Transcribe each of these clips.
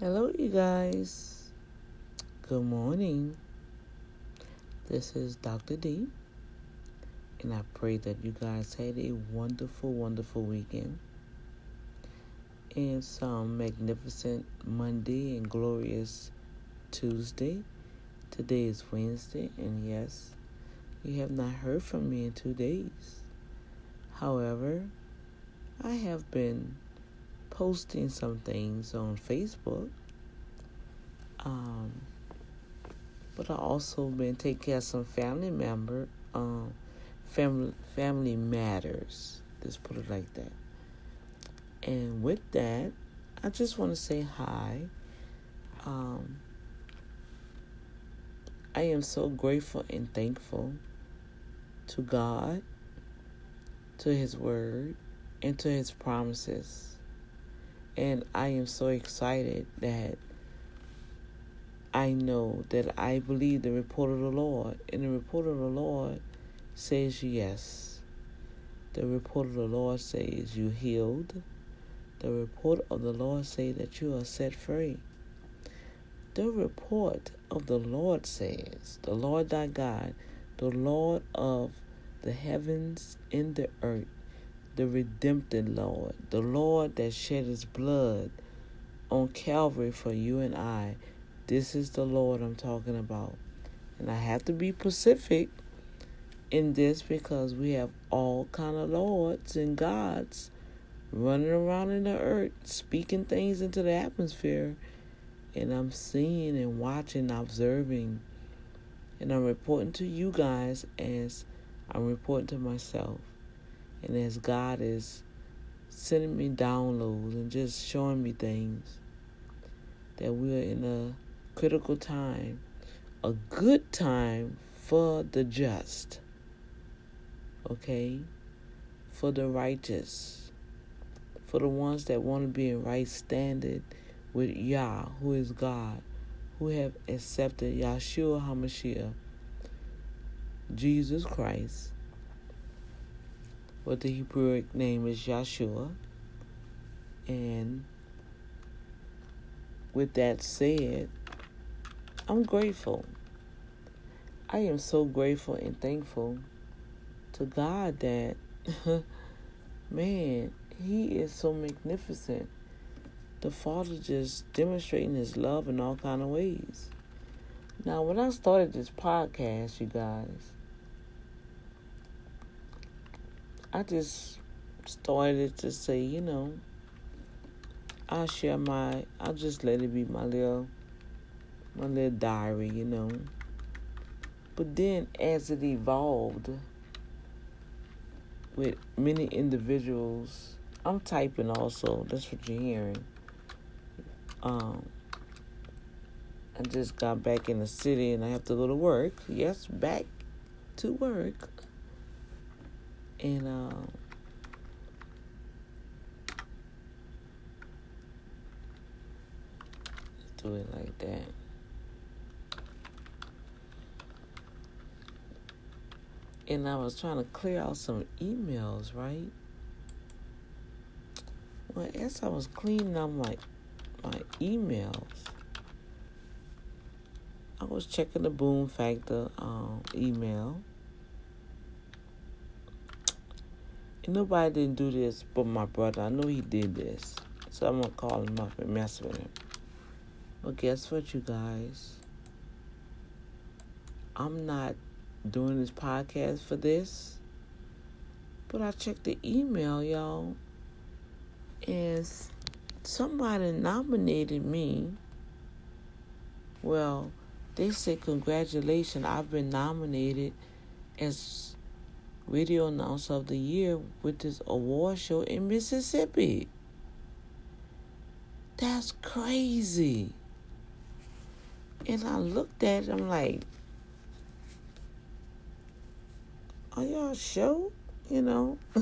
Hello, you guys. Good morning. This is Dr. D, and I pray that you guys had a wonderful, wonderful weekend and some magnificent Monday and glorious Tuesday. Today is Wednesday, and yes, you have not heard from me in two days. However, I have been posting some things on Facebook. Um, but I also been taking care of some family member, um, family family matters. Let's put it like that. And with that, I just want to say hi. Um, I am so grateful and thankful to God, to His Word, and to His promises. And I am so excited that I know that I believe the report of the Lord. And the report of the Lord says yes. The report of the Lord says you healed. The report of the Lord says that you are set free. The report of the Lord says, the Lord thy God, the Lord of the heavens and the earth, the redemptive Lord, the Lord that shed his blood on Calvary for you and I. This is the Lord I'm talking about. And I have to be specific in this because we have all kind of lords and gods running around in the earth speaking things into the atmosphere and I'm seeing and watching, observing, and I'm reporting to you guys as I'm reporting to myself. And as God is sending me downloads and just showing me things, that we are in a critical time, a good time for the just, okay? For the righteous, for the ones that want to be in right standard with Yah, who is God, who have accepted Yahshua HaMashiach, Jesus Christ, what the Hebrew name is Yahshua. And with that said, I'm grateful. I am so grateful and thankful to God that, man, He is so magnificent. The Father just demonstrating His love in all kind of ways. Now, when I started this podcast, you guys, I just started to say, you know, I'll share my, I'll just let it be my little, my little diary, you know. But then as it evolved with many individuals, I'm typing also, that's what you're hearing. Um, I just got back in the city and I have to go to work. Yes, back to work and um, do it like that. And I was trying to clear out some emails, right? Well, as I was cleaning out my my emails, I was checking the Boom Factor um, email And nobody didn't do this but my brother. I know he did this. So I'm to call him up and mess with him. But guess what, you guys? I'm not doing this podcast for this. But I checked the email, y'all. And somebody nominated me. Well, they said, Congratulations, I've been nominated as radio announcer of the year with this award show in Mississippi. That's crazy. And I looked at it, I'm like, are y'all sure? You know?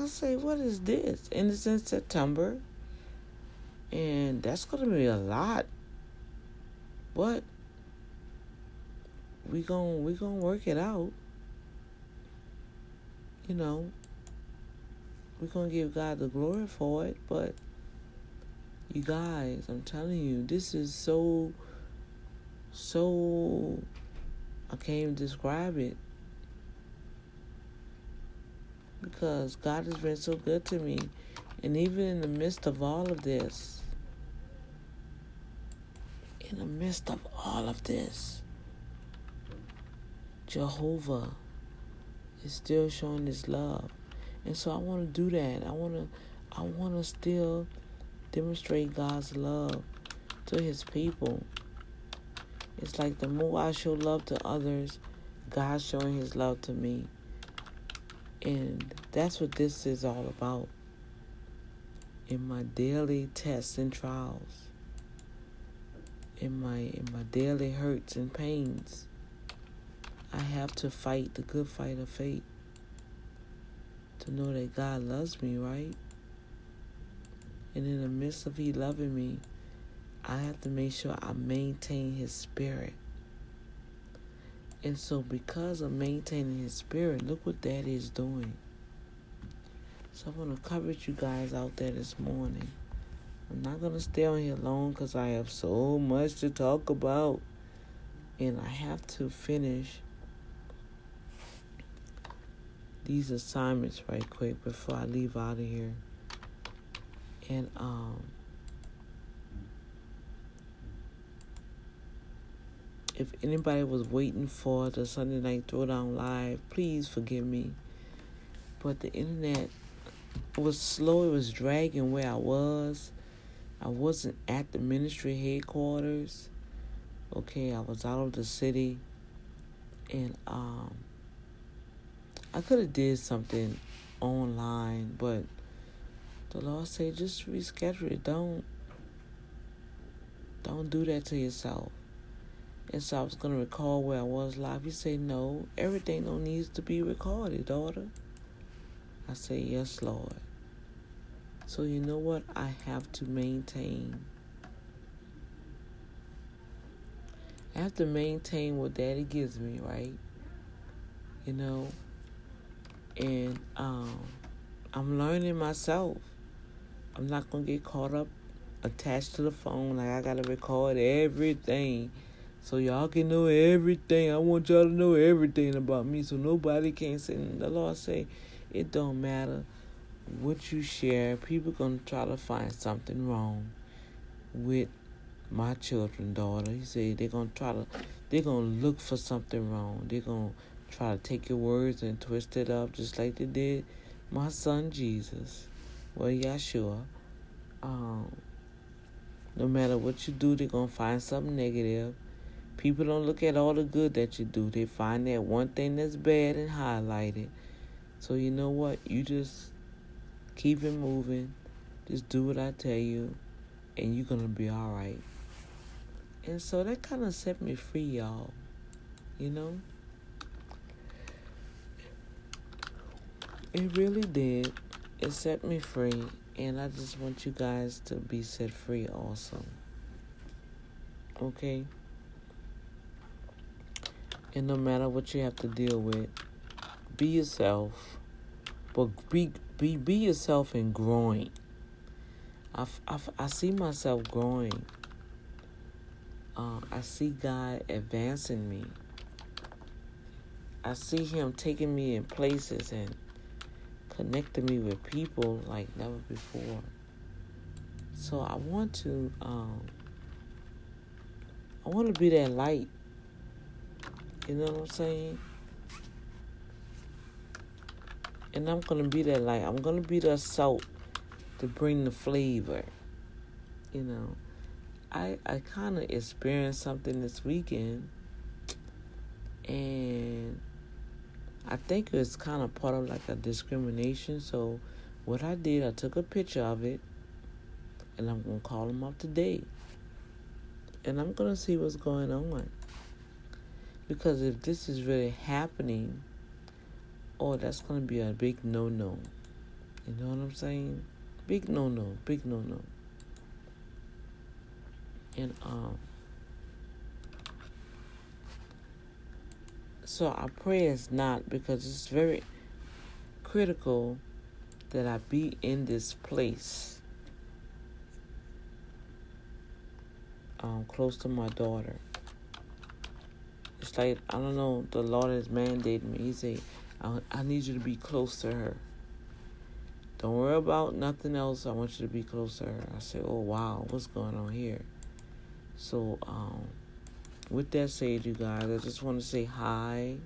I say, what is this? And it's in September. And that's going to be a lot. But we going we going to work it out you know, we're going to give God the glory for it, but You guys, I'm telling you, this is so, so, I can't even describe it. Because God has been so good to me. And even in the midst of all of this, in the midst of all of this, Jehovah is still showing his love. And so I want to do that. I want to I want to still demonstrate God's love to his people. It's like the more I show love to others, God's showing his love to me. And that's what this is all about. In my daily tests and trials, in my in my daily hurts and pains, I have to fight the good fight of faith. To know that God loves me, right? And in the midst of He loving me, I have to make sure I maintain His Spirit. And so, because of maintaining His Spirit, look what that is doing. So, I want to cover you guys out there this morning. I'm not going to stay on here long because I have so much to talk about. And I have to finish these assignments right quick before I leave out of here. And um if anybody was waiting for the Sunday night throwdown live, please forgive me. But the internet was slow, it was dragging where I was. I wasn't at the ministry headquarters. Okay, I was out of the city and um I could have did something online, but the Lord said just reschedule it. Don't don't do that to yourself. And so I was gonna record where I was live. He said, No, everything don't needs to be recorded, daughter. I said, Yes, Lord. So you know what? I have to maintain. I have to maintain what daddy gives me, right? You know, and um, I'm learning myself. I'm not gonna get caught up attached to the phone like I gotta record everything so y'all can know everything. I want y'all to know everything about me so nobody can say the Lord say it don't matter what you share, people gonna try to find something wrong with my children, daughter. He said they're gonna try to they're gonna look for something wrong. They're gonna try to take your words and twist it up just like they did my son Jesus. Well, Yeshua. Um, no matter what you do, they're going to find something negative. People don't look at all the good that you do. They find that one thing that's bad and highlight it. So you know what? You just keep it moving. Just do what I tell you, and you're going to be all right. And so that kind of set me free, y'all. You know? It really did. It set me free, and I just want you guys to be set free also. Okay? And no matter what you have to deal with, be yourself, but be be be yourself and growing. I, I, I see myself growing. Uh, I see God advancing me. I see Him taking me in places and connected me with people like never before. So I want to um I want to be that light. You know what I'm saying? And I'm to be that light. I'm to be the salt to bring the flavor. You know, I I kind of experienced something this weekend and I think it's kind of part of like a discrimination. So what I did, I took a picture of it, and I'm gonna call them up today, and I'm gonna see what's going on. Because if this is really happening, oh, that's gonna be a big no-no. You know what I'm saying? Big no-no, big no-no. And um So I pray it's not because it's very critical that I be in this place um, close to my daughter. It's like I don't know. The Lord has mandated me. He said, I, "I need you to be close to her. Don't worry about nothing else. I want you to be close to her." I said, "Oh wow, what's going on here?" So, um, with that said, you guys, I just want to say hi.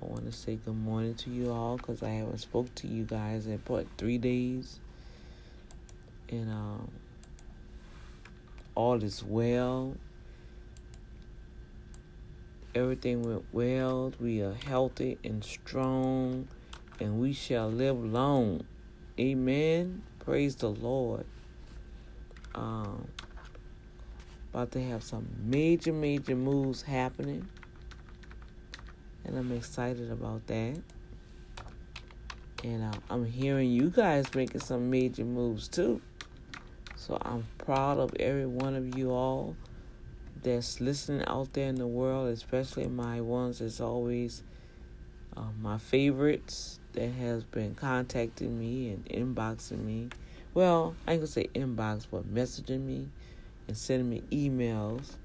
I want to say good morning to you all because I haven't spoke to you guys in what three days, and um, all is well. Everything went well. We are healthy and strong, and we shall live long. Amen. Praise the Lord. Um, about to have some major, major moves happening, and I'm excited about that. And uh, I'm hearing you guys making some major moves too. So I'm proud of every one of you all that's listening out there in the world, especially my ones that's always uh, my favorites that has been contacting me and inboxing me. Well, I ain't gonna say inbox, but messaging me and sending me emails.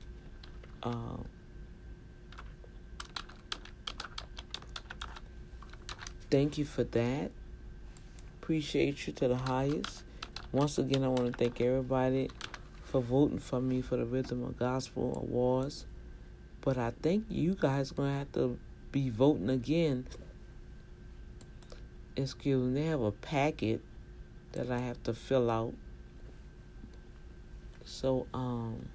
Um, thank you for that. Appreciate you to the highest. Once again, I want to thank everybody for voting for me for the Rhythm of Gospel Awards. But I think you guys going to have to be voting again. Excuse me, they have a packet that I have to fill out. So, um,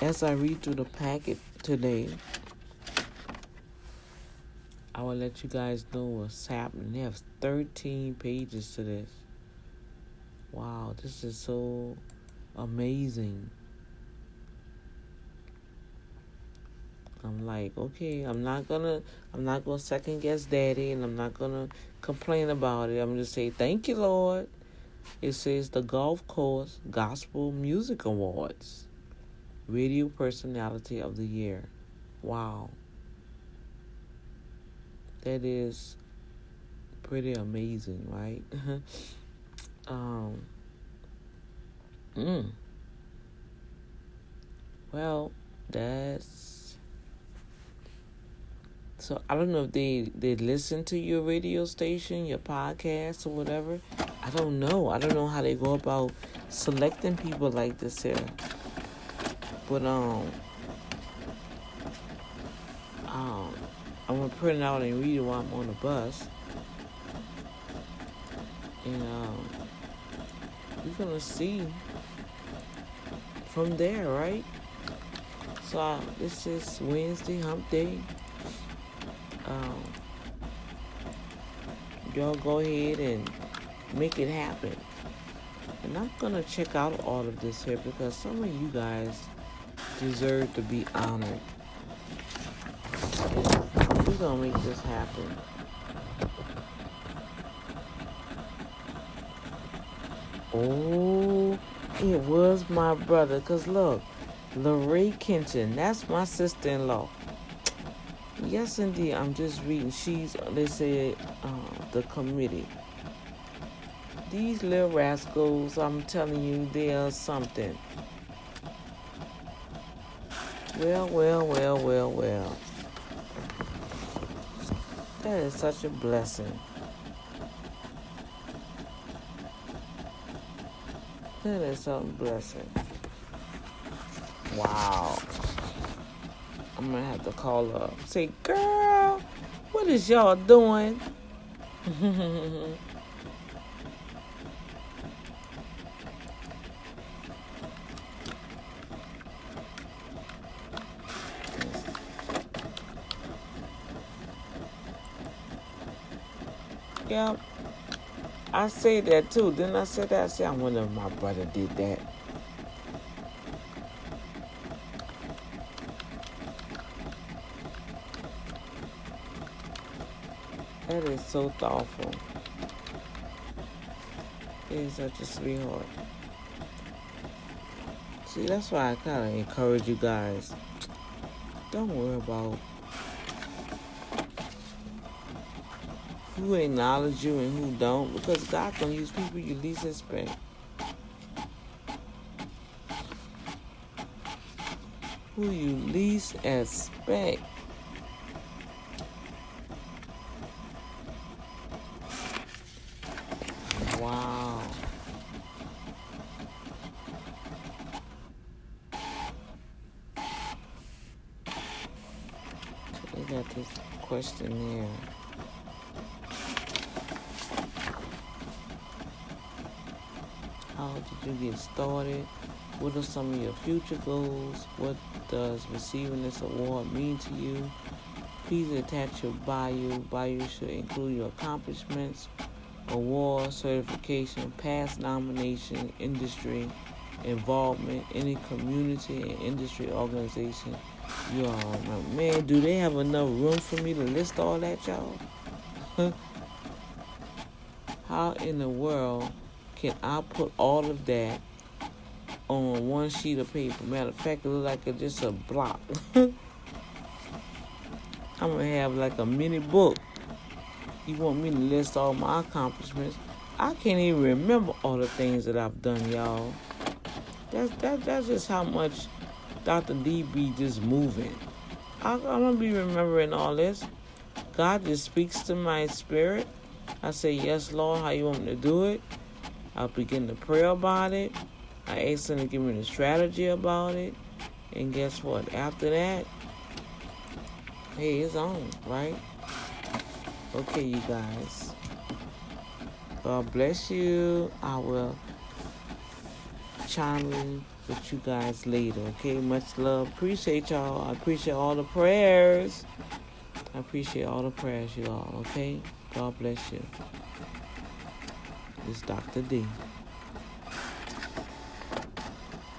as I read through the packet today, I will let you guys know what's happening. They have 13 pages to this. Wow, this is so amazing. I'm like, okay, I'm not gonna I'm not gonna second guess daddy and I'm not gonna complain about it. I'm just say thank you, Lord. It says the Gulf Coast Gospel Music Awards. Radio Personality of the Year. Wow that is pretty amazing, right? um, mm. Well, that's so. I don't know if they they listen to your radio station, your podcast, or whatever. I don't know. I don't know how they go about selecting people like this here. But um, um, I'm gonna print it out and read it while I'm on the bus. And um, we're gonna see from there, right? So this is Wednesday, Hump Day. Um, y'all go ahead and make it happen. And I'm gonna check out all of this here because some of you guys deserve to be honored We gonna make this happen. Oh, it was my brother. Cause look, Lorraine Kenton, that's my sister-in-law. Yes, indeed. I'm just reading. She's, they said, uh, the committee. These little rascals, I'm telling you, they are something. Well, well, well, well, well. That is such a blessing. That is a blessing. Wow. I'm gonna have to call up. Say, girl, what is y'all doing? Yeah, I say that too. Didn't I say that? I say I wonder if my brother did that. That is so thoughtful. He is such a sweetheart. See, that's why I kind of encourage you guys. Don't worry about who acknowledge you and who don't because God gonna use people you least expect. Who you least expect. Wow. They got this questionnaire. How did you get started? What are some of your future goals? What does receiving this award mean to you? Please attach your bio. Bio should include your accomplishments, award, certification, past nomination, industry involvement, any community and industry organization you all remember. Man, do they have enough room for me to list all that, y'all? How in the world can I put all of that on one sheet of paper? Matter of fact, it looks like it's just a block. I'm gonna have like a mini book. You want me to list all my accomplishments? I can't even remember all the things that I've done, y'all. That's that, that's just how much Dr. D be just moving. I, I'm gonna be remembering all this. God just speaks to my spirit. I say, Yes, Lord, how you want me to do it? I begin to pray about it. I ask him to give me the strategy about it. And guess what? After that, hey, it's on, right? Okay, you guys. God bless you. I will chime in with you guys later, okay? Much love. Appreciate y'all. I appreciate all the prayers. I appreciate all the prayers, you all, okay? God bless you. It's Dr. D.